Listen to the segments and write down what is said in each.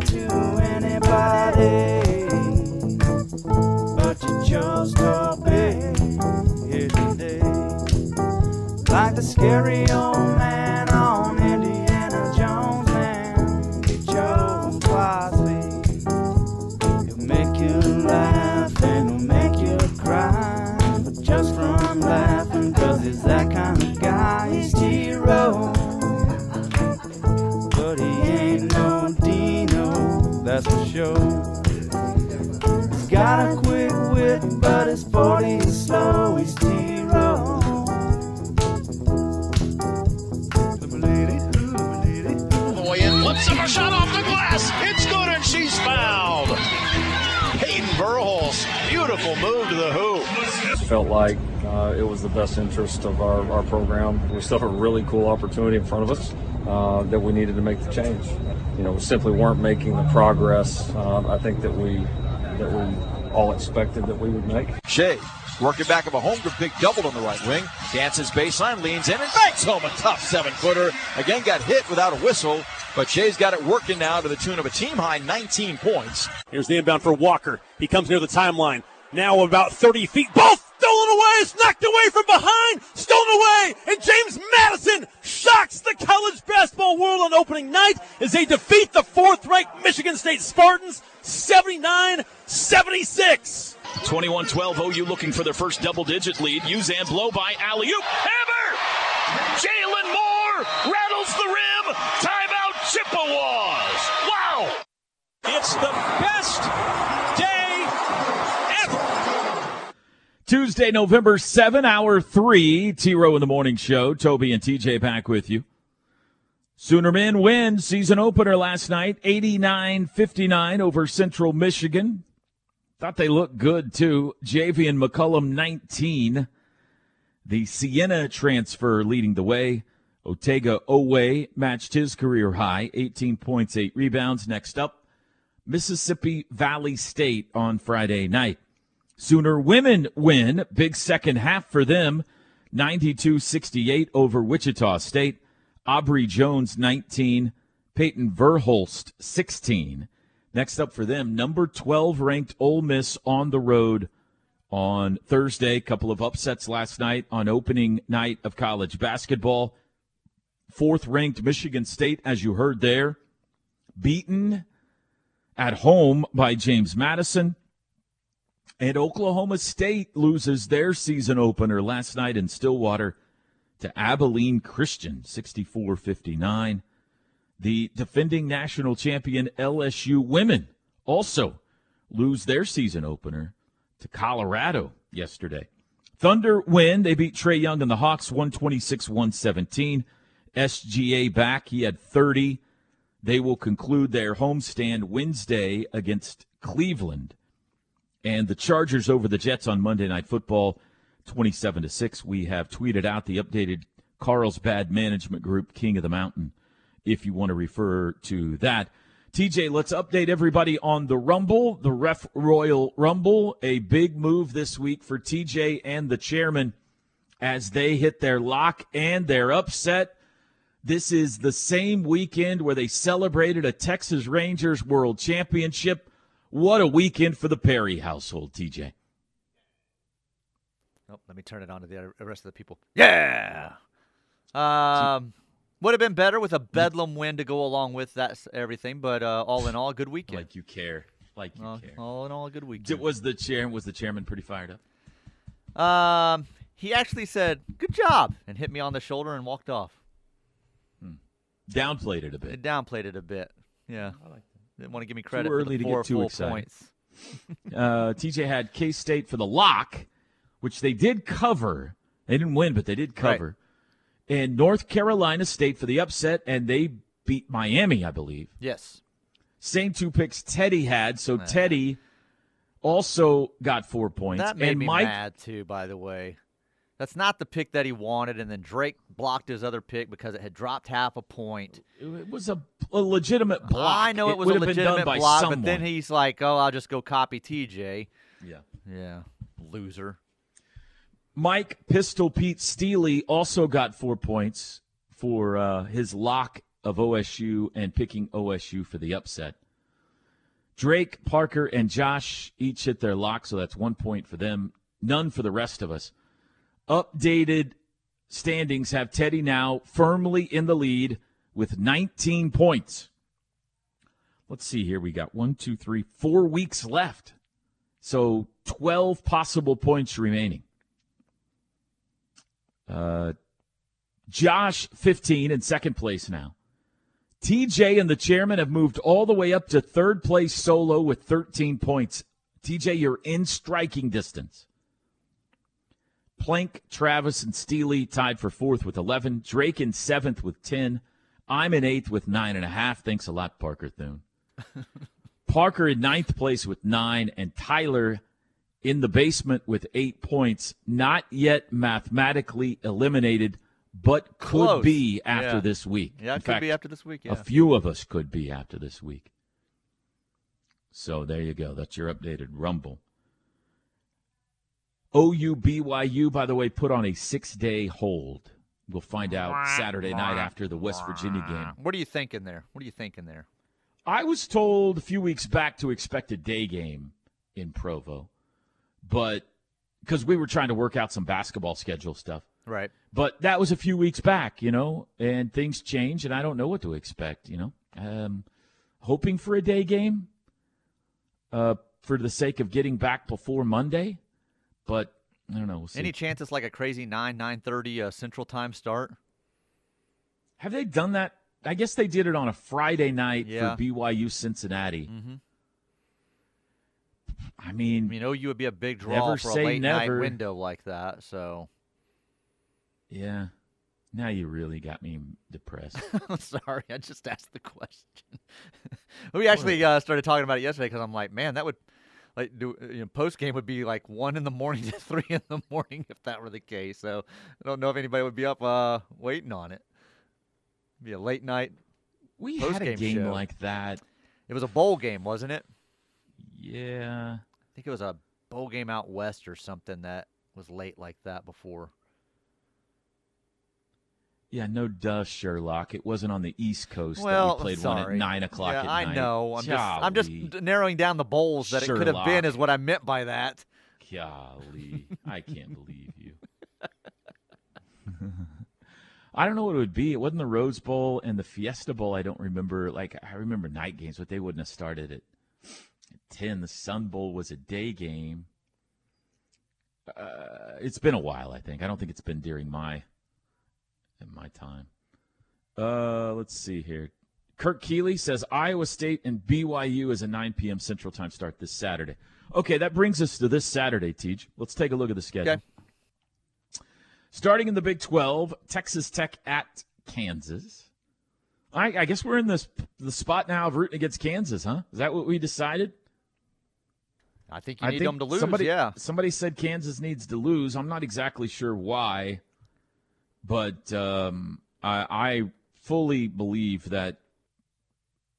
to anybody. But you here today. Like the scary old man that's for sure. He's got a quick wit, but his 40 is slow. He's T-Row. the. Flips up a shot off the glass. It's good, and she's fouled. Payton Verhulst, beautiful move to the hoop. felt like uh, it was the best interest of our, our program. We still have a really cool opportunity in front of us uh, that we needed to make the change. You know, we simply weren't making the progress uh, I think that we that we all expected that we would make. Shai working back of a Holmgren pick doubled on the right wing. Dances baseline, leans in and banks home a tough seven footer. Again got hit without a whistle, but Shai's got it working now to the tune of a team high 19 points. Here's the inbound for Walker. He comes near the timeline. Now about 30 feet. Both stolen away. It's knocked away from behind. Stolen away. And James Madison shocks the college basketball world on opening night as they defeat the fourth ranked Michigan State Spartans 79 76. 21 12 OU looking for their first double digit lead. Uzan blow by alley oop. Hammer! Jalon Moore rattles the rim. Timeout Chippewas. Wow! It's the best Tuesday, November 7, hour 3, T Row in the Morning Show. Toby and TJ back with you. Sooner men win season opener last night, 89 59 over Central Michigan. Thought they looked good too. Javian McCollum 19. The Siena transfer leading the way. Otega Oweh matched his career high, 18 points, 8 rebounds. Next up, Mississippi Valley State on Friday night. Sooner women win. Big second half for them. 92 68 over Wichita State. Aubrey Jones 19. Payton Verhulst 16. Next up for them, number 12 ranked Ole Miss on the road on Thursday. Couple of upsets last night on opening night of college basketball. Fourth ranked Michigan State, as you heard there, beaten at home by James Madison. And Oklahoma State loses their season opener last night in Stillwater to Abilene Christian, 64 59. The defending national champion LSU women also lose their season opener to Colorado yesterday. Thunder win. They beat Trae Young and the Hawks 126 117. SGA back. He had 30. They will conclude their homestand Wednesday against Cleveland. And the Chargers over the Jets on Monday Night Football 27 to 6. We have tweeted out the updated Carlsbad Management Group King of the Mountain if you want to refer to that. TJ, let's update everybody on the Rumble, the Ref Royal Rumble. A big move this week for TJ and the chairman as they hit their lock and their upset. This is the same weekend where they celebrated a Texas Rangers World Championship. What a weekend for the Perry household, TJ. Oh, let me turn it on to the rest of the people. Yeah. Um, would have been better with a Bedlam win to go along with that everything, but uh, all in all, a good weekend. Like you care. Like you all, care. all in all, a good Did, weekend. was the chair was the chairman pretty fired up? Um, he actually said, "Good job," and hit me on the shoulder and walked off. Downplayed it a It bit. downplayed it a bit. Yeah. Didn't want to give me credit Too early for the to four get too full excited. points. Uh, TJ had K State for the lock, which they did cover. They didn't win, but they did cover. And North Carolina State for the upset, and they beat Miami, I believe. Yes. Same two picks Teddy had, so Teddy also got four points. That made and me Mike, mad too. By the way, that's not the pick that he wanted, and then Drake blocked his other pick because it had dropped half a point. it was a, a legitimate block. I know it, was would a have been done legitimate block, someone. but then he's like, "Oh, I'll just go copy TJ." Yeah. Yeah, loser. Mike Pistol Pete Steely also got four points for uh, his lock of OSU and picking OSU for the upset. Drake, Parker, and Josh each hit their lock, so that's one point for them. None for the rest of us. Updated standings have Teddy now firmly in the lead with 19 points. Let's see here. We got one, two, three, four weeks left. So 12 possible points remaining. Uh, Josh, 15 in second place now. TJ and the chairman have moved all the way up to third place solo with 13 points. TJ, you're in striking distance. Plank, Travis, and Steely tied for fourth with 11. Drake in seventh with 10. I'm in eighth with nine and a half. Thanks a lot, Parker Thune. Parker in ninth place with nine, and Tyler in the basement with eight points. Not yet mathematically eliminated, but could Close. be after Yeah. this week. Yeah, it In could fact, be after this week. Yeah. a few of us could be after this week. So there you go. That's your updated Rumble. OU BYU, by the way, put on a six day hold. We'll find out Saturday night after the West Virginia game. what are you thinking there? What are you thinking there? I was told a few weeks back to expect a day game in Provo, but because we were trying to work out some basketball schedule stuff. Right. But that was a few weeks back, you know, and things change, and I don't know what to expect, you know. Um, hoping for a day game uh, for the sake of getting back before Monday, but I don't know. We'll see. Any chance it's like a crazy nine nine thirty uh, Central Time start? Have they done that? I guess they did it on a Friday night Yeah. for BYU Cincinnati. Mm-hmm. I mean, you know, you would be a big draw for a late night never. window like that. So yeah. Now you really got me depressed. I'm sorry, I just asked the question. we actually uh, started talking about it yesterday because I'm like, man, that would like do you know, post game would be like one in the morning to three in the morning if that were the case. So I don't know if anybody would be up uh, waiting on it. Be a late night. We had a game show. like that. It was a bowl game, wasn't it? Yeah. I think it was a bowl game out west or something that was late like that before. Yeah, no duh, Sherlock. It wasn't on the East Coast Well, that we played one at sorry. nine o'clock yeah, at I night. know. I'm just I'm just narrowing down the bowls that it could have been is what I meant by that. Golly, I can't believe you. I don't know what it would be. It wasn't the Rose Bowl and the Fiesta Bowl. I don't remember. Like I remember night games, but they wouldn't have started at ten. The Sun Bowl was a day game. Uh, it's been a while. I think. I don't think it's been during my in my time. Uh, let's see here. Kirk Keeley says Iowa State and BYU is a 9 p.m. Central Time start this Saturday. Okay, that brings us to this Saturday, Teach. Let's take a look at the schedule. Okay. Starting in the Big 12, Texas Tech at Kansas. I, I guess we're in this the spot now of rooting against Kansas, huh? Is that what we decided? I think you I need think them to lose. Somebody, yeah. Somebody said Kansas needs to lose. I'm not exactly sure why, but um, I, I fully believe that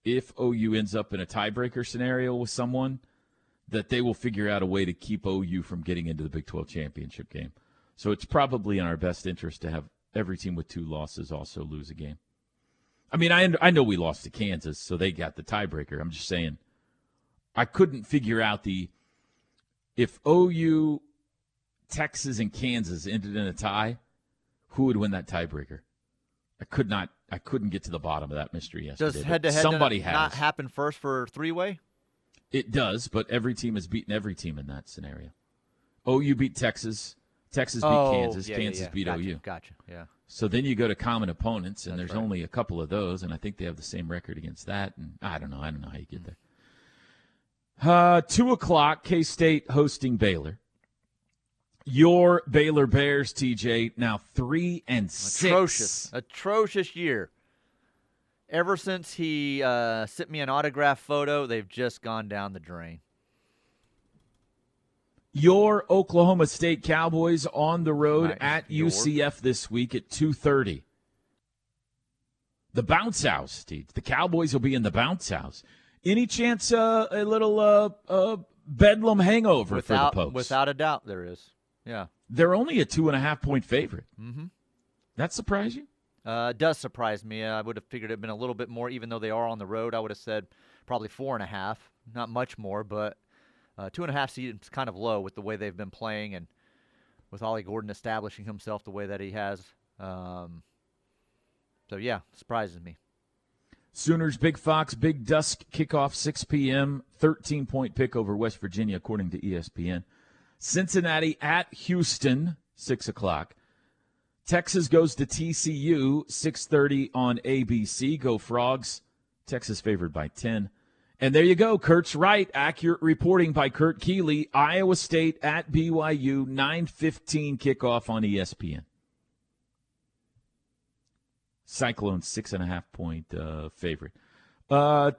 if OU ends up in a tiebreaker scenario with someone, that they will figure out a way to keep OU from getting into the Big 12 championship game. So it's probably in our best interest to have every team with two losses also lose a game. I mean, I I know we lost to Kansas, so they got the tiebreaker. I'm just saying, I couldn't figure out the if OU, Texas, and Kansas ended in a tie, who would win that tiebreaker? I could not. I couldn't get to the bottom of that mystery yesterday. Does head to head Somebody not has. happen first for three way? It does, but every team has beaten every team in that scenario. OU beat Texas. Texas beat oh, Kansas. yeah, yeah, Kansas yeah. beat gotcha, OU. Gotcha. Yeah. So then you go to common opponents, and That's there's right. only a couple of those, and I think they have the same record against that. And I don't know. I don't know how you get there. Uh, two o'clock, K State hosting Baylor. Your Baylor Bears, TJ, now three and six. Atrocious. Atrocious year. Ever since he uh, sent me an autograph photo, they've just gone down the drain. Your Oklahoma State Cowboys on the road at Your. UCF this week at 2:30. The bounce house, Steve. The Cowboys will be in the bounce house. Any chance uh, a little uh, uh, bedlam hangover Without, for the Pokes? without a doubt, there is. Yeah. They're only a two and a half point favorite. Mm-hmm. That surprise you? Uh, it does surprise me. I would have figured it'd been a little bit more, even though they are on the road. I would have said probably four and a half, not much more, but uh, two and a half seems kind of low with the way they've been playing and with Ollie Gordon establishing himself the way that he has. Um, so yeah, surprises me. Sooners, Big Fox, Big Dusk kickoff 6 p.m. 13 point pick over West Virginia, according to ESPN. Cincinnati at Houston, 6 o'clock. Texas goes to TCU, 6:30 on ABC. Go Frogs. Texas favored by 10. And there you go. Kurt's right. Accurate reporting by Kurt Keeley. Iowa State at BYU, 9:15 kickoff on ESPN. Cyclone six and a half point uh, favorite. Uh,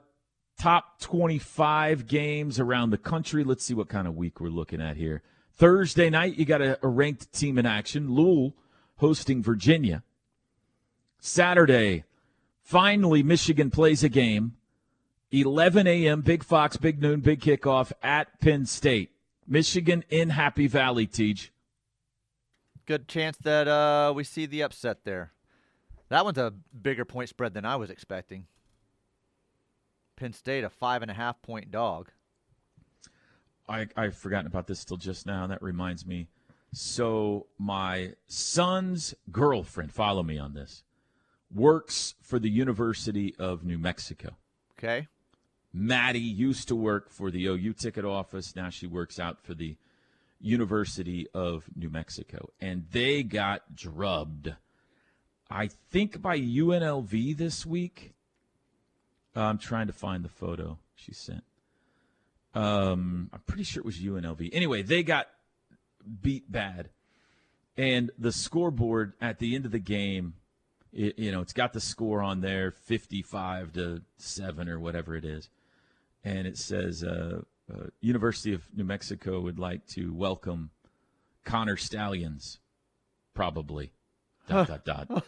top 25 games around the country. Let's see what kind of week we're looking at here. Thursday night, you got a, a ranked team in action. Louisville hosting Virginia. Saturday, finally, Michigan plays a game. 11 a.m., Big Fox, Big Noon, Big Kickoff at Penn State. Michigan in Happy Valley, Teach. Good chance that uh, we see the upset there. That one's a bigger point spread than I was expecting. Penn State, a five and a half point dog. I, I've forgotten about this till just now. That reminds me. So, my son's girlfriend, follow me on this, works for the University of New Mexico. Okay. Maddie used to work for the OU ticket office. Now she works out for the University of New Mexico. And they got drubbed, I think, by UNLV this week. I'm trying to find the photo she sent. Um, I'm pretty sure it was UNLV. Anyway, they got beat bad. And the scoreboard at the end of the game, it, you know, it's got the score on there 55 to 7 or whatever it is and it says uh, uh, University of New Mexico would like to welcome Connor Stallions, probably. Dot dot dot.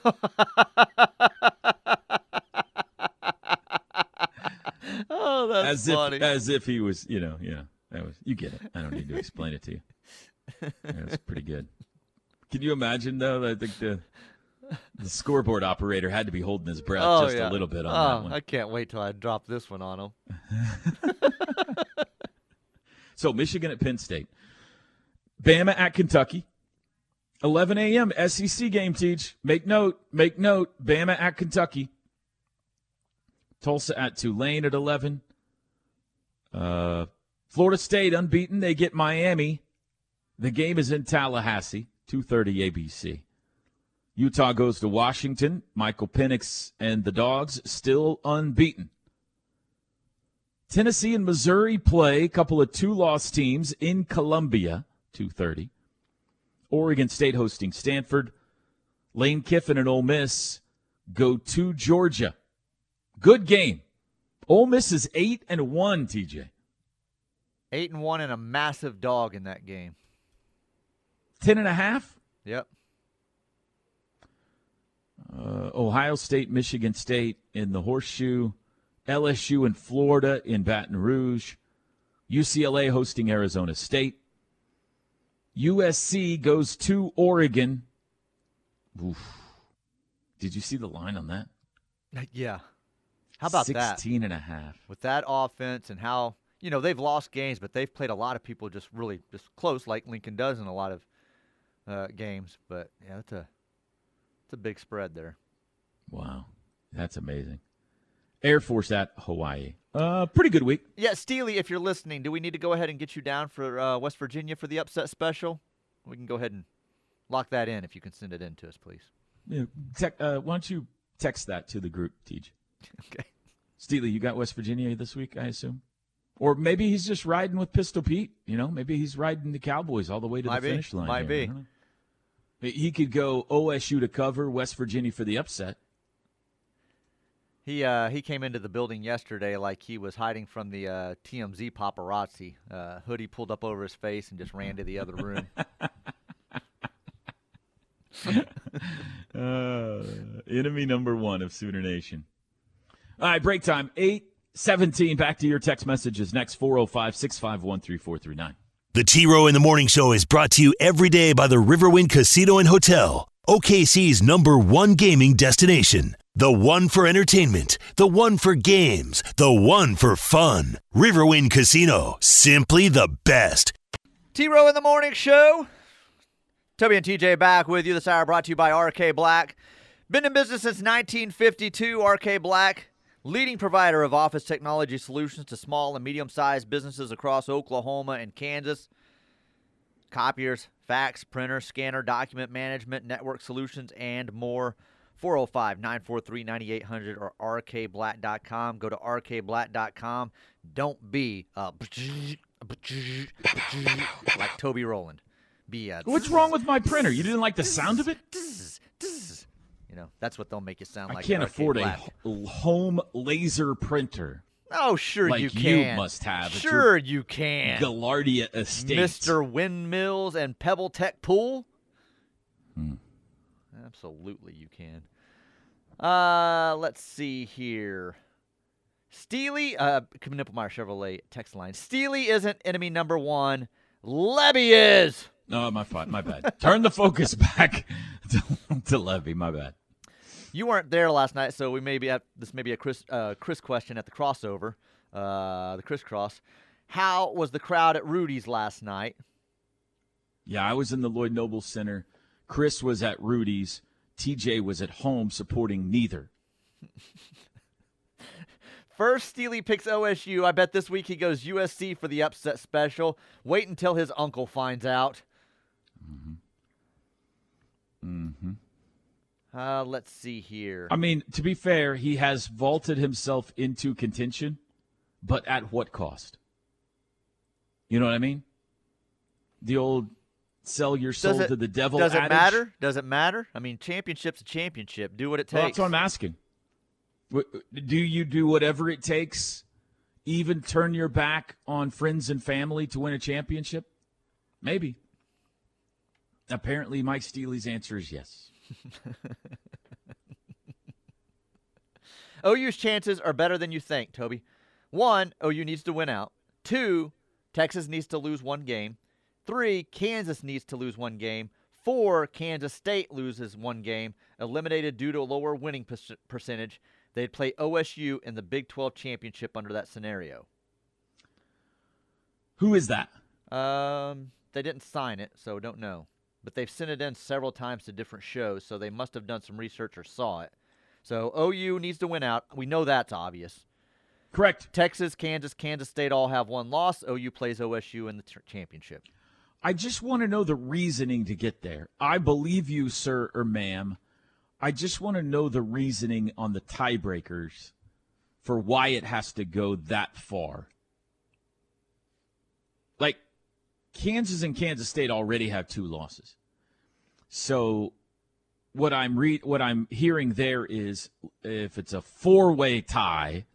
oh, that's as funny. if as if he was, you know, yeah. That was you get it. I don't need to explain it to you. That's pretty good. Can you imagine though? I think the the scoreboard operator had to be holding his breath oh, just yeah. a little bit on oh, that one. I can't wait till I drop this one on him. So Michigan at Penn State, Bama at Kentucky, 11 a.m. SEC game. Teach. Make note. Make note. Bama at Kentucky. Tulsa at Tulane at 11. Uh, Florida State unbeaten. They get Miami. The game is in Tallahassee. 2:30 ABC. Utah goes to Washington. Michael Penix and the Dogs still unbeaten. Tennessee and Missouri play a couple of two-loss teams in Columbia, 2:30. Oregon State hosting Stanford. Lane Kiffin and Ole Miss go to Georgia. Good game. Ole Miss is 8 and 1, TJ. Eight and one and a massive dog in that game. 10 and a half. Yep. Uh, Ohio State, Michigan State in the Horseshoe, LSU in Florida in Baton Rouge, UCLA hosting Arizona State, USC goes to Oregon. Oof. Did you see the line on that? Yeah. How about 16 that? 16 and a half. With that offense and how you know they've lost games, but they've played a lot of people just really just close, like Lincoln does in a lot of uh, games. But yeah, that's a it's a big spread there. Wow. That's amazing. Air Force at Hawaii. Uh, pretty good week. Yeah, Steely, if you're listening, do we need to go ahead and get you down for uh, West Virginia for the upset special? We can go ahead and lock that in if you can send it in to us, please. Yeah, tec- uh, why don't you text that to the group, Teach? Okay. Steely, you got West Virginia this week, I assume? Or maybe he's just riding with Pistol Pete. You know, maybe he's riding the Cowboys all the way to Might the be. finish line. Might here. be. I don't know. He could go OSU to cover, West Virginia for the upset. He uh, he came into the building yesterday like he was hiding from the uh, TMZ paparazzi. Uh, hoodie pulled up over his face and just ran to the other room. Uh, enemy number one of Sooner Nation. All right, break time. 817. Back to your text messages next 405 651 3439. The T Row in the Morning Show is brought to you every day by the Riverwind Casino and Hotel. OKC's number one gaming destination. The one for entertainment, the one for games, the one for fun. Riverwind Casino, simply the best. T Row in the Morning Show. Toby and TJ back with you this hour brought to you by RK Black. Been in business since 1952. RK Black, leading provider of office technology solutions to small and medium sized businesses across Oklahoma and Kansas. Copiers, fax, printer, scanner, document management, network solutions, and more. 405 943 9800 or rkblack.com. Go to rkblack.com. Don't be uh, like Toby Rowland. Be uh, What's wrong with my printer? You didn't like the sound of it? You know, that's what they'll make you sound like. I can't afford a Black. h- home laser printer. Oh, sure like you can. You must have. Sure you can. Galardia Estate. Mr. Windmills and Pebble Tech Pool? Hmm. Absolutely, you can. Uh, let's see here. Steely, uh, Knippelmeyer Chevrolet text line. Steely isn't enemy number one. Levy is. No, my fault. My bad. Turn the focus back to, to Levy. My bad. You weren't there last night, so we may be at this may be a Chris uh, Chris question at the crossover, uh, the crisscross. How was the crowd at Rudy's last night? Yeah, I was in the Lloyd Noble Center. Chris was at Rudy's. TJ was at home supporting neither. First, Steely picks OSU. I bet this week he goes USC for the upset special. Wait until his uncle finds out. Mm-hmm. Uh, let's see here. I mean, to be fair, he has vaulted himself into contention, but at what cost? You know what I mean? The old sell your soul it, to the devil Does it adage. matter? Does it matter? I mean, championship's a championship. Do what it Well, takes. that's what I'm asking. Do you do whatever it takes, even turn your back on friends and family to win a championship? Maybe. Apparently, Mike Steely's answer is yes. OU's chances are better than you think, Toby. One, OU needs to win out. Two, Texas needs to lose one game. Three, Kansas needs to lose one game. Four, Kansas State loses one game, eliminated due to a lower winning perc- percentage. They'd play OSU in the Big 12 championship under that scenario. Who is that? Um, they didn't sign it, so don't know. But they've sent it in several times to different shows, so they must have done some research or saw it. So OU needs to win out. We know that's obvious. Correct. Texas, Kansas, Kansas State all have one loss. OU plays OSU in the t- championship. I just want to know the reasoning to get there. I believe you, sir or ma'am. I just want to know the reasoning on the tiebreakers for why it has to go that far. Like, Kansas and Kansas State already have two losses. So, what I'm re- what I'm hearing there is if it's a four-way tie,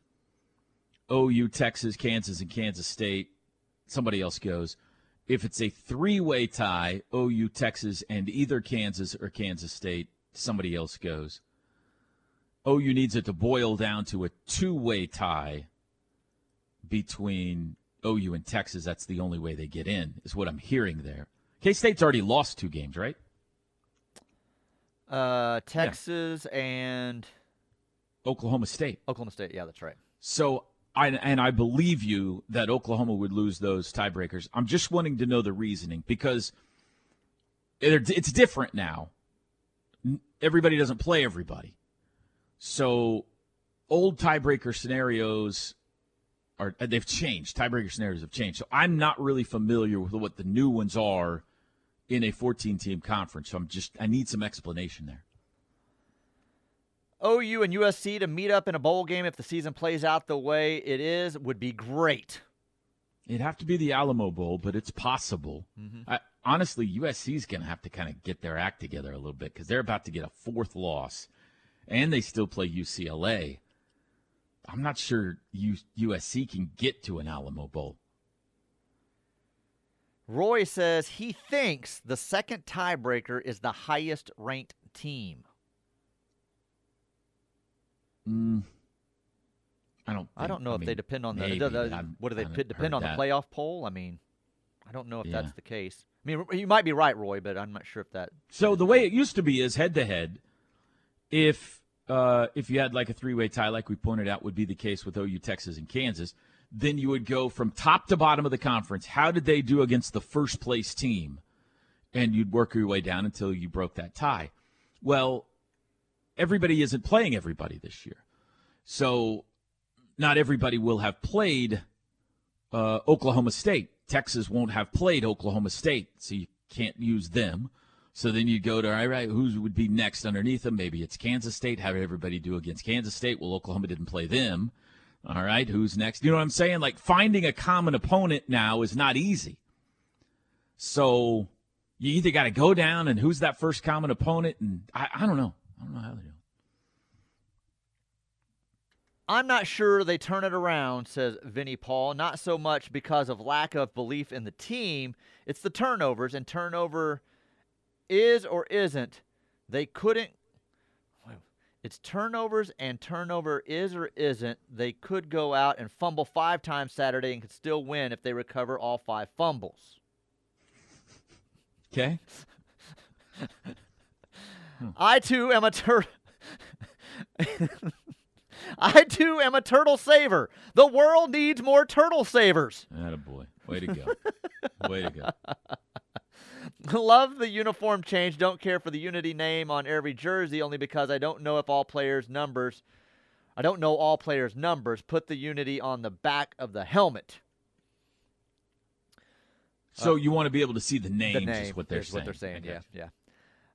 OU, Texas, Kansas, and Kansas State, somebody else goes. If it's a three-way tie, OU, Texas, and either Kansas or Kansas State, somebody else goes. OU needs it to boil down to a two-way tie between OU and Texas. That's the only way they get in, is what I'm hearing there. K State's already lost two games, right? Uh, Texas and Oklahoma State. Oklahoma State. Yeah, that's right. So I and I believe you that Oklahoma would lose those tiebreakers. I'm just wanting to know the reasoning because it's different now. Everybody doesn't play everybody. So old tiebreaker scenarios are uh, they've changed. Tiebreaker scenarios have changed. So I'm not really familiar with what the new ones are in a 14 team conference. So I'm just I need some explanation there. OU and USC to meet up in a bowl game if the season plays out the way it is would be great. It'd have to be the Alamo Bowl, but it's possible. Mm-hmm. I, honestly, USC's going to have to kind of get their act together a little bit because they're about to get a fourth loss, and they still play UCLA. I'm not sure USC can get to an Alamo Bowl. Roy says he thinks the second tiebreaker is the highest ranked team. Mm, I don't. I don't think- know if mean, they depend on the, maybe, the- the- I'm- what do they I depend on the playoff poll? I mean, I don't know if Yeah. that's the case. I mean, you might be right, Roy, but I'm not sure if that. So the way it used to be is head to head. If uh, if you had like a three way tie, like we pointed out, would be the case with OU, Texas, and Kansas, then you would go from top to bottom of the conference. How did they do against the first place team? And you'd work your way down until you broke that tie. Well, everybody isn't playing everybody this year. So not everybody will have played uh, Oklahoma State. Texas won't have played Oklahoma State, so you can't use them. So then you go to all right, who would be next underneath them? Maybe it's Kansas State. How did everybody do against Kansas State? Well, Oklahoma didn't play them. All right, who's next? You know what I'm saying? Like finding a common opponent now is not easy. So you either got to go down and who's that first common opponent, and I, I don't know. I don't know how they do. I'm not sure they turn it around, says Vinnie Paul. Not so much because of lack of belief in the team. It's the turnovers, and turnover is or isn't. They couldn't. It's turnovers and turnover is or isn't. They could go out and fumble five times Saturday and could still win if they recover all five fumbles. Okay. I too am a tur. I too am a turtle saver. The world needs more turtle savers. a boy. Way to go. Way to go. Love the uniform change. Don't care for the Unity name on every jersey only because I don't know if all players' numbers. I don't know all players' numbers. Put the Unity on the back of the helmet. So uh, you want to be able to see the names, the name is what they're is saying. What they're saying, yeah, yeah.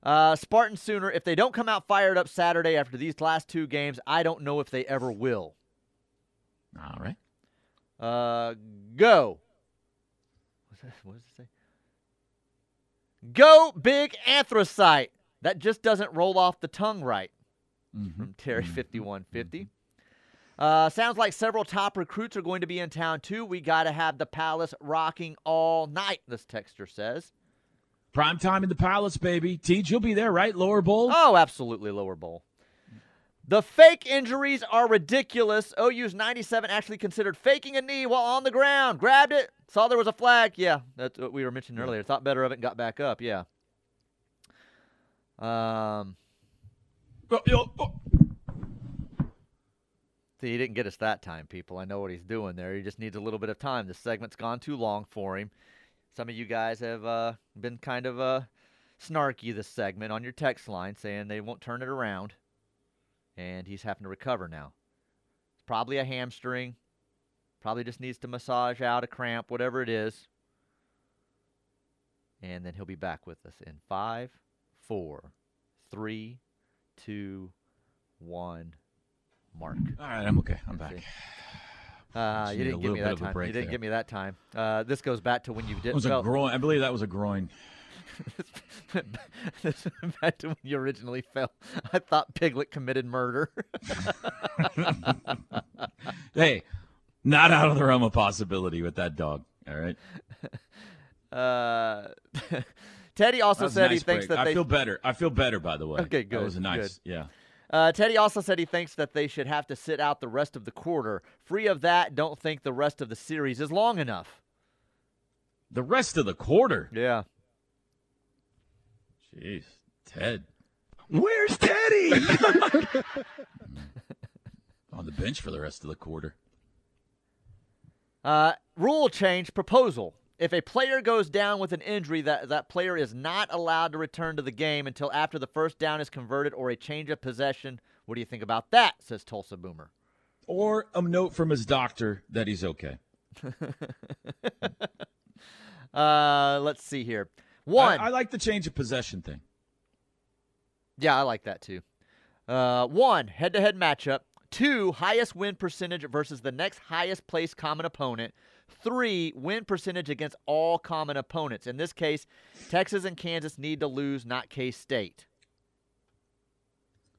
Uh, Spartan Sooner, if they don't come out fired up Saturday after these last two games, I don't know if they ever will. All right. Uh, go. What does it say? Go big anthracite. That just doesn't roll off the tongue right. Mm-hmm. From Terry fifty one fifty. Uh, sounds like several top recruits are going to be in town too. We got to have the Palace rocking all night. This texture says. Prime time in the Palace, baby. Teach, you'll be there, right? Lower bowl. Oh, absolutely, lower bowl. The fake injuries are ridiculous. OU's 97 actually considered faking a knee while on the ground. Grabbed it, saw there was a flag. Yeah, that's what we were mentioning earlier. Thought better of it and got back up. Yeah. Um. Oh, oh. See, he didn't get us that time, people. I know what he's doing there. He just needs a little bit of time. This segment's gone too long for him. Some of you guys have uh, been kind of uh, snarky this segment on your text line saying they won't turn it around. And he's having to recover now. It's probably a hamstring. Probably just needs to massage out a cramp, whatever it is. And then he'll be back with us in five, four, three, two, one. Mark. All right, I'm okay. I'm back. Uh, you didn't give me that time. You didn't there. give me that time. Uh, this goes back to when you did. It was a groin. I believe that was a groin. this back to when you originally fell. I thought Piglet committed murder. hey, not out of the realm of possibility with that dog. All right. Uh, Teddy also said nice he thinks break. that I they feel better. I feel better, by the way. Okay, good. That was nice. Good. Yeah. Uh, Teddy also said he thinks that they should have to sit out the rest of the quarter. Free of that, don't think the rest of the series is long enough. The rest of the quarter? Yeah. Jeez. Ted. Where's Teddy? On the bench for the rest of the quarter. Uh, rule change proposal. If a player goes down with an injury, that, that player is not allowed to return to the game until after the first down is converted or a change of possession. What do you think about that? Says Tulsa Boomer. Or a note from his doctor that he's okay. uh, let's see here. One. I, I, like the change of possession thing. Yeah, I like that too. Uh, one, head to head matchup. Two, highest win percentage versus the next highest place common opponent. Three, win percentage against all common opponents. In this case, Texas and Kansas need to lose, not K State.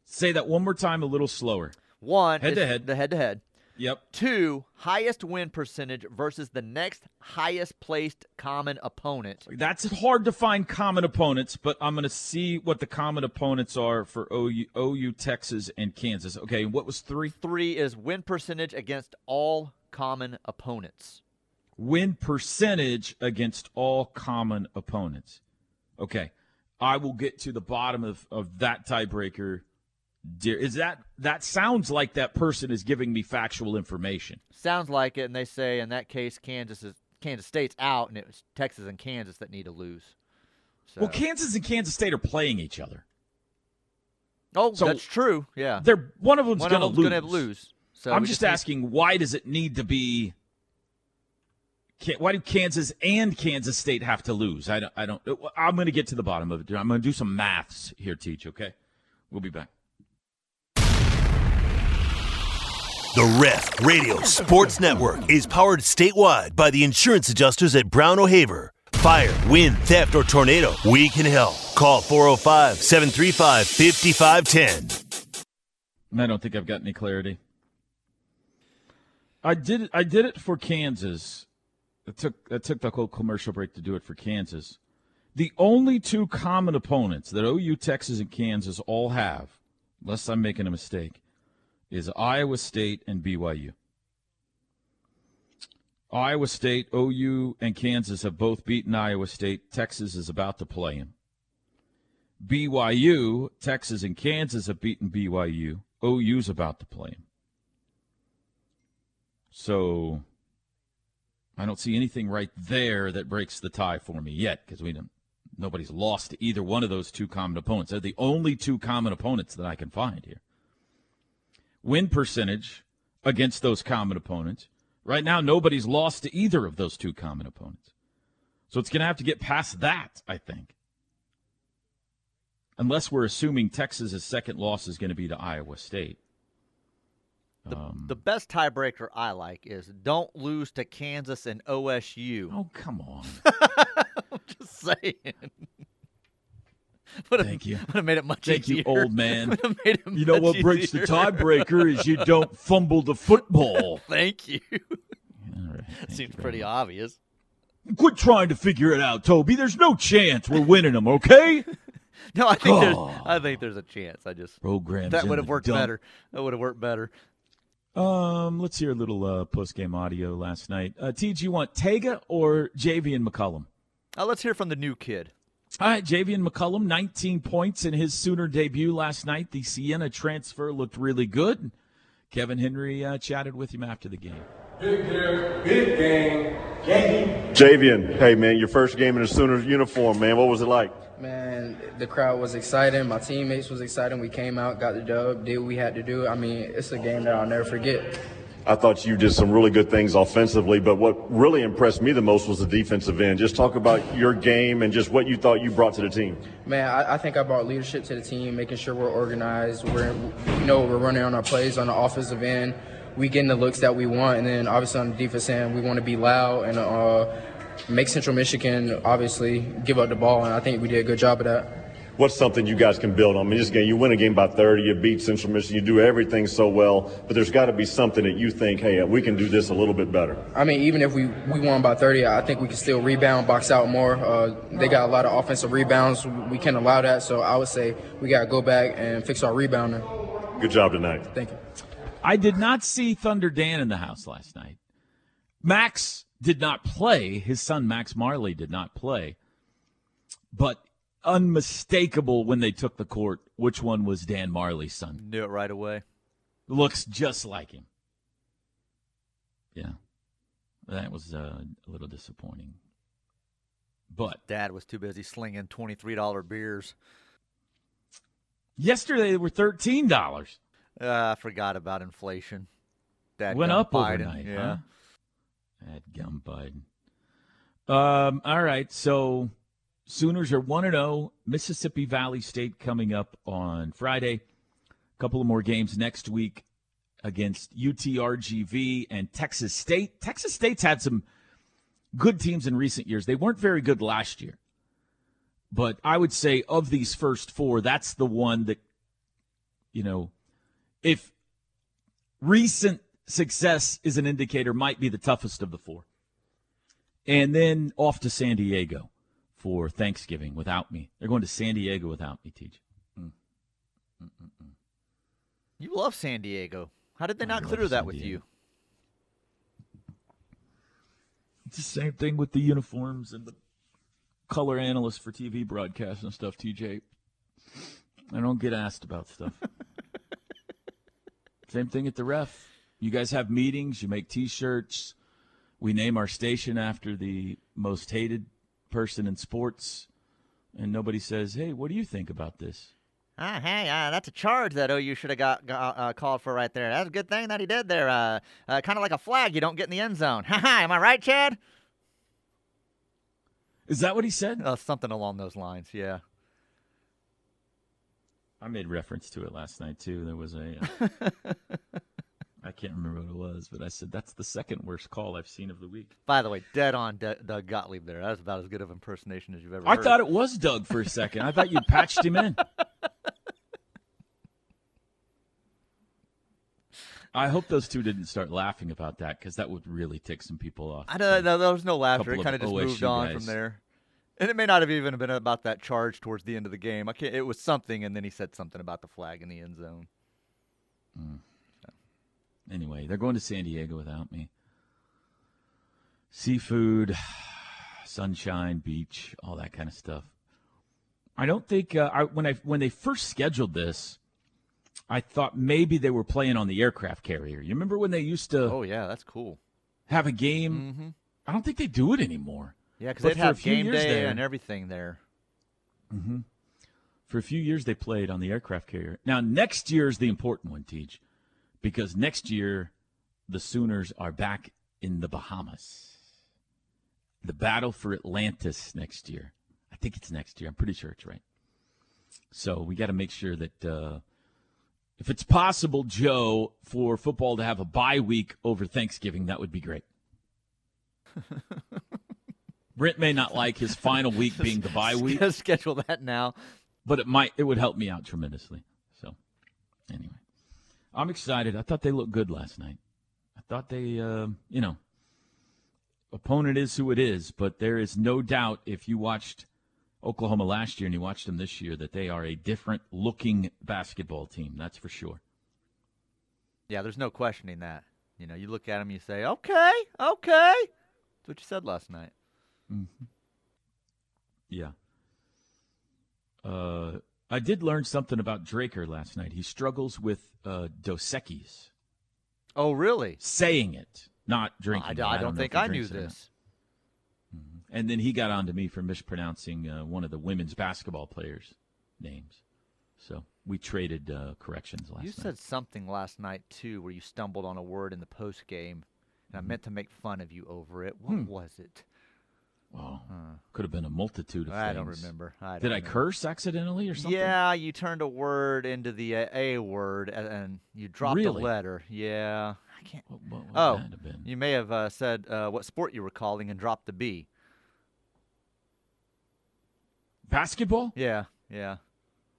Say that one more time, a little slower. One, head to head. The head to head. Yep. Two, highest win percentage versus the next highest placed common opponent. That's hard to find common opponents, but I'm going to see what the common opponents are for OU, OU, Texas, and Kansas. Okay, what was three? Three is win percentage against all common opponents. Win percentage against all common opponents. Okay. I will get to the bottom of, of that tiebreaker. Dear, is that that sounds like that person is giving me factual information? Sounds like it, and they say in that case Kansas is Kansas State's out, and it was Texas and Kansas that need to lose. So. Well, Kansas and Kansas State are playing each other. Oh, So that's true. Yeah, They're one of them's one going to of lose. gonna lose. So I'm just need- asking, why does it need to be? Why do Kansas and Kansas State have to lose? I don't. I don't. I'm going to get to the bottom of it. I'm going to do some maths here, teach. Okay, we'll be back. The Ref Radio Sports Network is powered statewide by the insurance adjusters at Brown O'Haver. Fire, wind, theft, or tornado, we can help. Call 405 735 5510. I don't think I've got any clarity. I did. I did it for Kansas. It took. It took the whole commercial break to do it for Kansas. The only two common opponents that OU, Texas, and Kansas all have, unless I'm making a mistake, is Iowa State and BYU. Iowa State, OU, and Kansas have both beaten Iowa State. Texas is about to play them. BYU, Texas, and Kansas have beaten BYU. OU's about to play them. So I don't see anything right there that breaks the tie for me yet because we don't. Nobody's lost to either one of those two common opponents. They're the only two common opponents that I can find here. Win percentage against those common opponents. Right now, nobody's lost to either of those two common opponents. So it's going to have to get past that, I think. Unless we're assuming Texas's second loss is going to be to Iowa State. The, Um, the best tiebreaker I like is don't lose to Kansas and OSU. Oh, come on. I'm just saying. Would have, Thank you. Would have made it much easier. Thank you, old man. Would have made it You know what breaks the tiebreaker is you don't fumble the football. Thank you. Right. thank Seems very pretty much. obvious. Quit trying to figure it out, Toby. There's no chance we're winning them, okay? No, I think there's. Oh. I think there's a chance. I just Programs that would have worked dump. better. That would have worked better. Um, let's hear a little uh, post game audio last night. Uh, TG, you want Tega or Javian McCollum? Uh, let's hear from the new kid. All right, Javian McCollum, 19 points in his Sooner debut last night. The Siena transfer looked really good. Kevin Henry uh, chatted with him after the game. Big game, big game, game. Javian, hey man, your first game in a Sooners uniform, man. What was it like? Man, the crowd was exciting. My teammates was excited. We came out, got the dub, did what we had to do. I mean, it's a game that I'll never forget. I thought you did some really good things offensively, but what really impressed me the most was the defensive end. Just talk about your game and just what you thought you brought to the team. Man, I, I think I brought leadership to the team, making sure we're organized. We're, you know, we're running on our plays on the offensive end. We getting the looks that we want, and then obviously on the defense end, we want to be loud and uh, make Central Michigan obviously give up the ball, and I think we did a good job of that. What's something you guys can build on? I mean, this game, you win a game by 30, you beat Central Michigan, you do everything so well, but there's got to be something that you think, hey, we can do this a little bit better. I mean, even if we, we won by 30, I think we can still rebound, box out more. Uh, they got a lot of offensive rebounds. We can't allow that. So I would say we got to go back and fix our rebounding. Good job tonight. Thank you. I did not see Thunder Dan in the house last night. Max did not play. His son Max Majerle did not play. But unmistakable when they took the court which one was Dan Majerle's son. Knew it right away. Looks just like him. Yeah. That was uh, a little disappointing. But Dad was too busy slinging twenty-three dollar beers. yesterday they were $13. Uh, I forgot about inflation. Dad Went up Biden. overnight, Yeah. huh? That gum Biden. Um, all right, so Sooners are 1 0. Mississippi Valley State coming up on Friday. A couple of more games next week against UTRGV and Texas State. Texas State's had some good teams in recent years. They weren't very good last year. But I would say of these first four, that's the one that, you know, if recent success is an indicator, might be the toughest of the four. And then off to San Diego for Thanksgiving without me. They're going to San Diego without me, Teach. Mm. You love San Diego. How did they I not love clear that with Diego. you? It's the same thing with the uniforms and the color analysts for TV broadcasts and stuff, TJ. I don't get asked about stuff. same thing at the ref. You guys have meetings, you make t shirts. We name our station after the most hated person in sports. And nobody says, hey, what do you think about this? Ah, hey, uh, that's a charge that OU should have got, got uh, called for right there. That's a good thing that he did there. Uh, uh, kind of like a flag you don't get in the end zone. Ha ha, am I right, Chad? Is that what he said? Uh, something along those lines, yeah. I made reference to it last night, too. There was a. I can't remember what it was, but I said that's the second worst call I've seen of the week. By the way, dead on D- Doug Gottlieb there. That was about as good of impersonation as you've ever I heard. thought it was Doug for a second. I thought you patched him in. I hope those two didn't start laughing about that because that would really tick some people off. I don't know. There was no laughter. It kind of just OSU moved on guys. from there. And it may not have even been about that charge towards the end of the game. I can't. It was something, and then he said something about the flag in the end zone. Mm. Anyway, they're going to San Diego without me. Seafood, sunshine, beach, all that kind of stuff. I don't think uh, I, when I when they first scheduled this, I thought maybe they were playing on the aircraft carrier. You remember when they used to Oh yeah, that's cool. have a game? Mhm. I don't think they do it anymore. Yeah, because a have game day there- and everything there. hmm For a few years, they played on the aircraft carrier. Now, next year is the important one, Teach, because next year the Sooners are back in the Bahamas. The battle for Atlantis next year. I think it's next year. I'm pretty sure it's right. So we got to make sure that uh, if it's possible, Joe, for football to have a bye week over Thanksgiving, that would be great. Brent may not like his final week being the bye week Schedule that now. but it might it would help me out tremendously. I'm excited. I thought they looked good last night. I thought they, uh, you know, opponent is who it is, but there is no doubt if you watched Oklahoma last year and you watched them this year that they are a different looking basketball team. That's for sure. Yeah, there's no questioning that. You know, you look at them, you say, "Okay, okay." That's what you said last night. Yeah. Uh, I did learn something about Draker last night. He struggles with uh, Dos Equis. Oh, really? Saying it, not I, drinking. I it. don't, know think I knew drinks it or not. this. And then he got on to me for mispronouncing uh, one of the women's basketball players' names. So we traded uh, corrections last You night. You said something last night too, where you stumbled on a word in the post game, and I meant to make fun of you over it. What Hmm. was it? Well, could have been a multitude of I things. don't remember. I don't Did I remember. curse accidentally or something? Yeah, you turned a word into the uh, a word, and, and you dropped Really? a letter. Yeah, I can't. What, what would oh, that have been? you may have uh, said uh, what sport you were calling and dropped the B. Basketball? Yeah, yeah.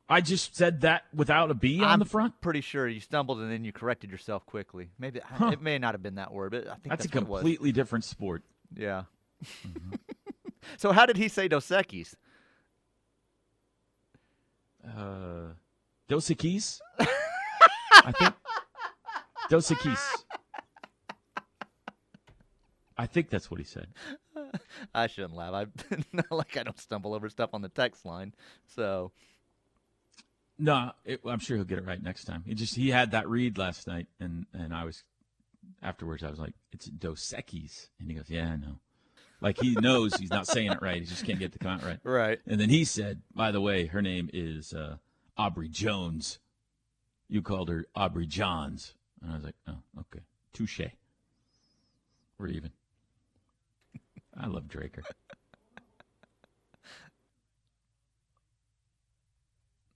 I just said that without a B on I'm the front. Pretty sure you stumbled and then you corrected yourself quickly. Maybe Huh. it may not have been that word, but I think That's, that's, a what it was. completely different sport. Yeah. So how did he say Dos Equis? Uh, Dos Equis? I think Dos Equis. I think that's what he said. I shouldn't laugh. I not like I don't stumble over stuff on the text line. So No, it, I'm sure he'll get it right next time. He just he had that read last night, and and I was afterwards. I was like, "It's Dos Equis," and he goes, "Yeah, I know." Like he knows he's not saying it right. He just can't get the count right. Right. And then he said, "By the way, her name is uh, Aubrey Jones. You called her Aubrey Johns." And I was like, "Oh, okay, touche. We're even." I love Draker.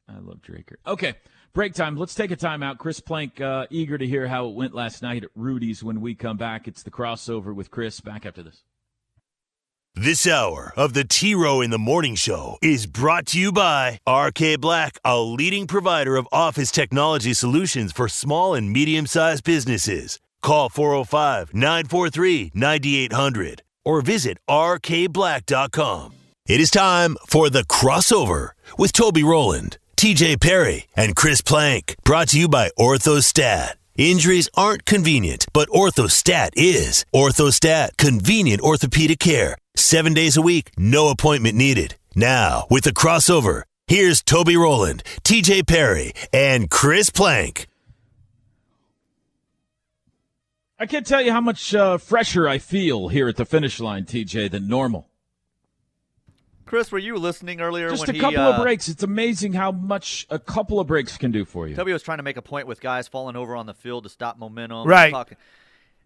I love Draker. Okay, break time. Let's take a timeout. Chris Plank, uh, eager to hear how it went last night at Rudy's when we come back. It's the crossover with Chris. Back after this. This hour of the T Row in the Morning Show is brought to you by RK Black, a leading provider of office technology solutions for small and medium sized businesses. Call 405 943 9800 or visit rkblack.com. It is time for the crossover with Toby Rowland, TJ Perry, and Chris Plank. Brought to you by Orthostat. Injuries aren't convenient, but Orthostat is. Orthostat, convenient orthopedic care. Seven days a week, no appointment needed. Now, with the crossover, here's Toby Rowland, TJ Perry, and Chris Plank. I can't tell you how much uh, fresher I feel here at the finish line, TJ, than normal. Chris, were you listening earlier? Just when a he, couple uh, of breaks. It's amazing how much a couple of breaks can do for you. Toby was trying to make a point with guys falling over on the field to stop momentum. Right.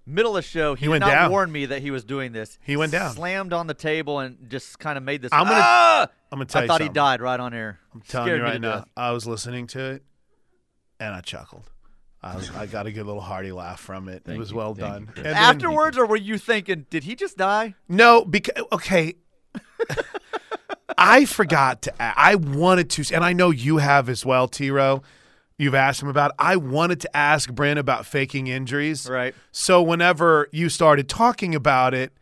Talking. Middle of the show, he, He did went not down. warn me that he was doing this. He went down. Slammed on the table and just kind of made this. I'm gonna- "Ah!" I'm gonna tell I you thought something. he died right on air. I'm telling Scared you right now. death. I was listening to it, and I chuckled. I, was, I got a good little hearty laugh from it. it was well done. And then- Afterwards, or were you thinking, did he just die? No, because okay. I forgot to. I wanted to, and I know you have as well, T Row. You've asked him about. I wanted to ask Brent about faking injuries. Right. So whenever you started talking about it,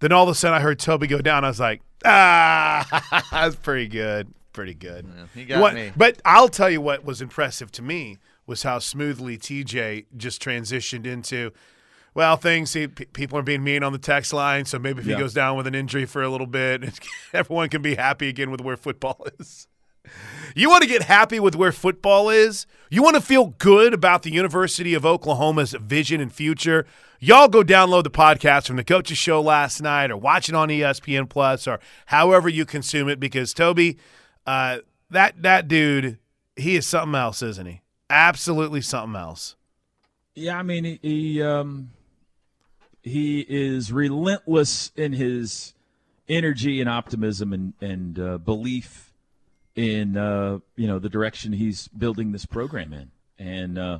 then all of a sudden I heard Toby go down. I was like, ah, that's pretty good, pretty good. he got What- me. But I'll tell you what was impressive to me was how smoothly TJ just transitioned into. Well, things he, p- people are being mean on the text line, so maybe if Yeah. he goes down with an injury for a little bit, everyone can be happy again with where football is. You want to get happy with where football is? You want to feel good about the University of Oklahoma's vision and future? Y'all go download the podcast from the Coaches Show last night or watch it on ESPN Plus or however you consume it because Toby, uh, that that dude, he is something else, isn't he? Absolutely something else. Yeah, I mean, he, he um, he is relentless in his energy and optimism and and uh, belief in uh, you know the direction he's building this program in. And uh,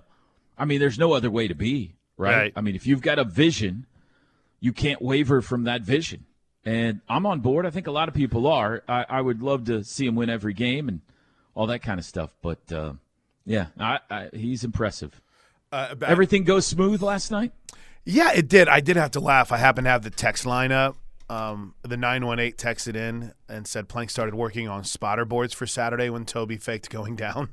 I mean, there's no other way to be, right? Right. I mean, if you've got a vision, you can't waver from that vision. And I'm on board. I think a lot of people are. I, I would love to see him win every game and all that kind of stuff. But uh, yeah, I, I, he's impressive. Uh, back- Everything goes smooth last night. Yeah, it did. I did have to laugh. I happen to have the text line up. Um, the 918 texted in and said Plank started working on spotter boards for Saturday when Toby faked going down.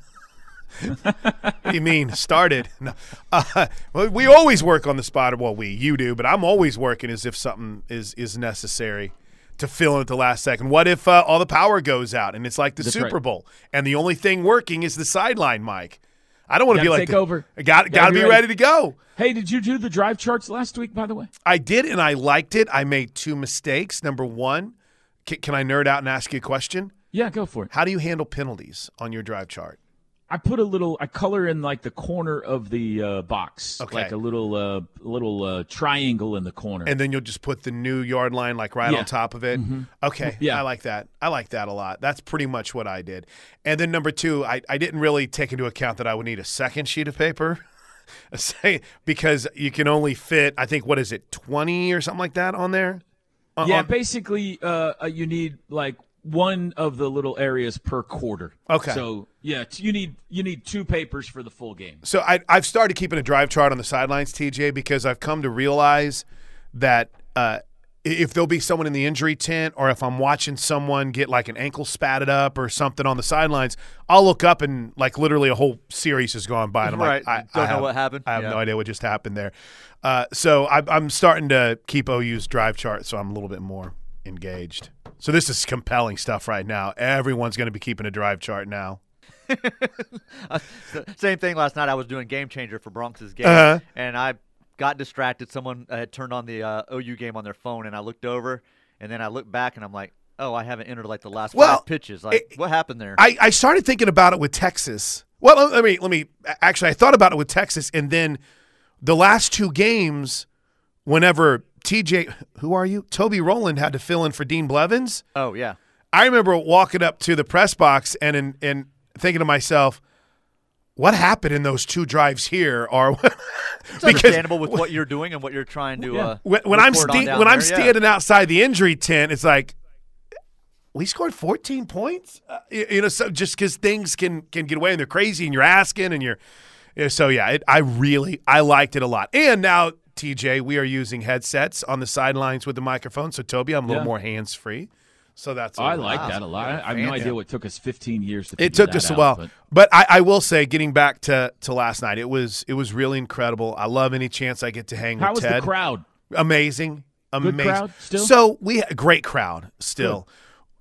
what do you mean started? No. Uh, well, we always work on the spotter. Well, we you do, but I'm always working as if something is is necessary to fill in at the last second. What if uh, all the power goes out and it's like the That's Super right. Bowl and the only thing working is the sideline, Mike? I don't want to be like take the- over. I got got to be be ready. ready to go. Hey, did you do the drive charts last week, by the way? I did, and I liked it. I made two mistakes. Number one, can, can I nerd out and ask you a question? Yeah, go for it. How do you handle penalties on your drive chart? I put a little, I color in like the corner of the uh, box, Okay. like a little, uh, little uh, triangle in the corner. And then you'll just put the new yard line like right Yeah. on top of it. Mhm. Okay, Yeah. I like that. I like that a lot. That's pretty much what I did. And then number two, I, I didn't really take into account that I would need a second sheet of paper. Say- because you can only fit, I think, what is it, 20 or something like that on there? On- yeah, on- basically, uh, uh, you need like one of the little areas per quarter. Okay. So yeah, t- you need you need two papers for the full game. So I, I've started keeping a drive chart on the sidelines, TJ, because I've come to realize that uh, if there'll be someone in the injury tent or if I'm watching someone get like an ankle spatted up or something on the sidelines, I'll look up and like literally a whole series has gone by. And I'm Right. like, I, Don't I know have- what happened? I have Yeah. no idea what just happened there. Uh, so I, I'm starting to keep OU's drive chart so I'm a little bit more engaged. So this is compelling stuff right now. Everyone's going to be keeping a drive chart now. Uh, Same thing last night. I was doing Game Changer for Bronx's game, Uh-huh. and I got distracted. Someone had turned on the uh, OU game on their phone, and I looked over, and then I looked back, and I'm like, "Oh, I haven't entered like the last Well, five pitches. Like, what happened there?" I, I started thinking about it with Texas. Well, let me let me actually I thought about it with Texas and then the last two games whenever TJ who are you? Toby Rowland had to fill in for Dean Blevins. oh yeah, I remember walking up to the press box and and, and thinking to myself, what happened in those two drives here are it's understandable with what you're doing and what you're trying to. Uh, when, when I'm report on sta- down when I'm there, yeah. standing outside the injury tent, it's like we scored 14 points. Uh, you, you know, so just because things can can get away and they're crazy, and you're asking, and you're yeah, so yeah. It, I really I liked it a lot. And now TJ, we are using headsets on the sidelines with the microphone. So Toby, I'm a little Yeah. more hands free. So that's Oh, I like that a lot. I, I have no idea what took us 15 years to. It took that us a out, while, but- but, I, I will say, getting back to, to last night, it was it was really incredible. I love any chance I get to hang How with was Ted. the crowd? Amazing, Good amazing. crowd still? So we had a great crowd still.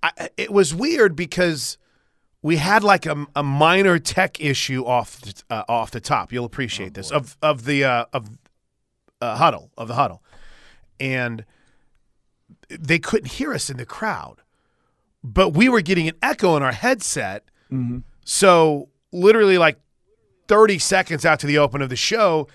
I, it was weird because we had like a, a minor tech issue off the, uh, off the top. You'll appreciate Oh, this of of the uh, of uh, huddle of the huddle, and they couldn't hear us in the crowd, but we were getting an echo in our headset. Mm-hmm. So literally, like thirty seconds after the open of the show,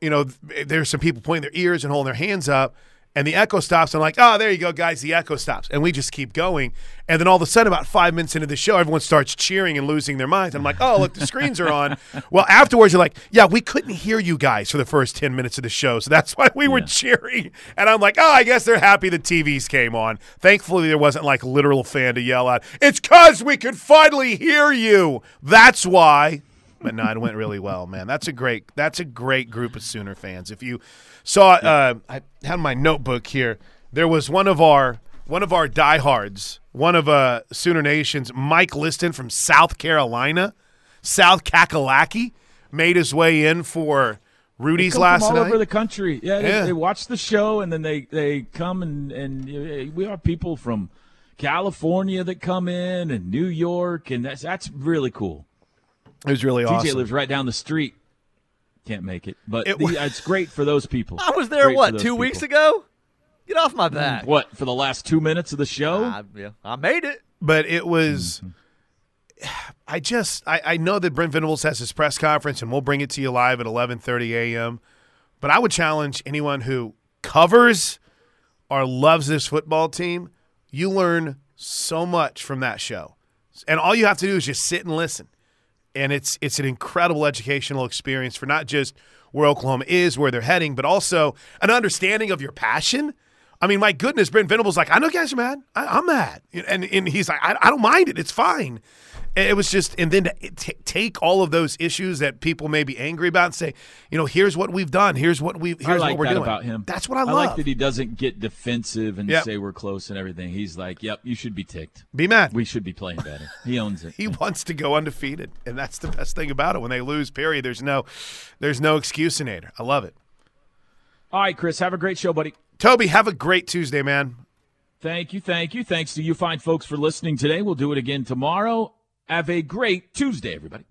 you know, there's some people pointing their ears and holding their hands up, and the echo stops. I'm like, oh, there you go, guys. The echo stops, and we just keep going. And then all of a sudden, about five minutes into the show, everyone starts cheering and losing their minds. I'm like, oh, look, the screens are on. Well, afterwards, you're like, yeah, we couldn't hear you guys for the first ten minutes of the show, so that's why we were cheering. And I'm like, oh, I guess they're happy the TVs came on. Thankfully, there wasn't like literal fan to yell out, it's because we could finally hear you. That's why but no, it went really well, man. That's a great that's a great group of Sooner fans. If you saw, uh, I had my notebook here. There was one of our one of our diehards, one of uh, Sooner Nation's, Mike Liston from South Carolina, South Kakalaki, made his way in for Rudy's last all night. over the country. Yeah, they, Yeah. they watch the show and then they they come and and uh, we have people from California that come in and New York and that's that's really cool. it was really TJ awesome. lives right down the street. Can't make it, but It the- it's great for those people. I was there Great what two people. weeks ago. Get off my back. What for the last two minutes of the show? I, yeah, I made it. but it was Mm-hmm. I just I, I know that Brent Venables has his press conference and we'll bring it to you live at 11:30 a.m. But I would challenge anyone who covers or loves this football team. You learn so much from that show, and all you have to do is just sit and listen. And it's it's an incredible educational experience for not just where Oklahoma is, where they're heading, but also an understanding of your passion. I mean, my goodness, Brent Venables like, I know guys are mad. I, I'm mad, and and he's like, I, I don't mind it. It's fine. It was just, and then to t- take all of those issues that people may be angry about and say, you know, here's what we've done. Here's what we. Here's like what we're doing. about him. That's what I, I love. like that he doesn't get defensive and Yep. say we're close and everything. He's like, "Yep, you should be ticked. Be mad. We should be playing better." He owns it. he wants to go undefeated, and that's the best thing about it. When they lose, period, there's no, there's no excusinator. I love it. All right, Chris, have a great show, buddy. Toby, have a great Tuesday, man. Thank you, thank you. Thanks to you fine folks for listening today. We'll do it again tomorrow. Have a great Tuesday, everybody.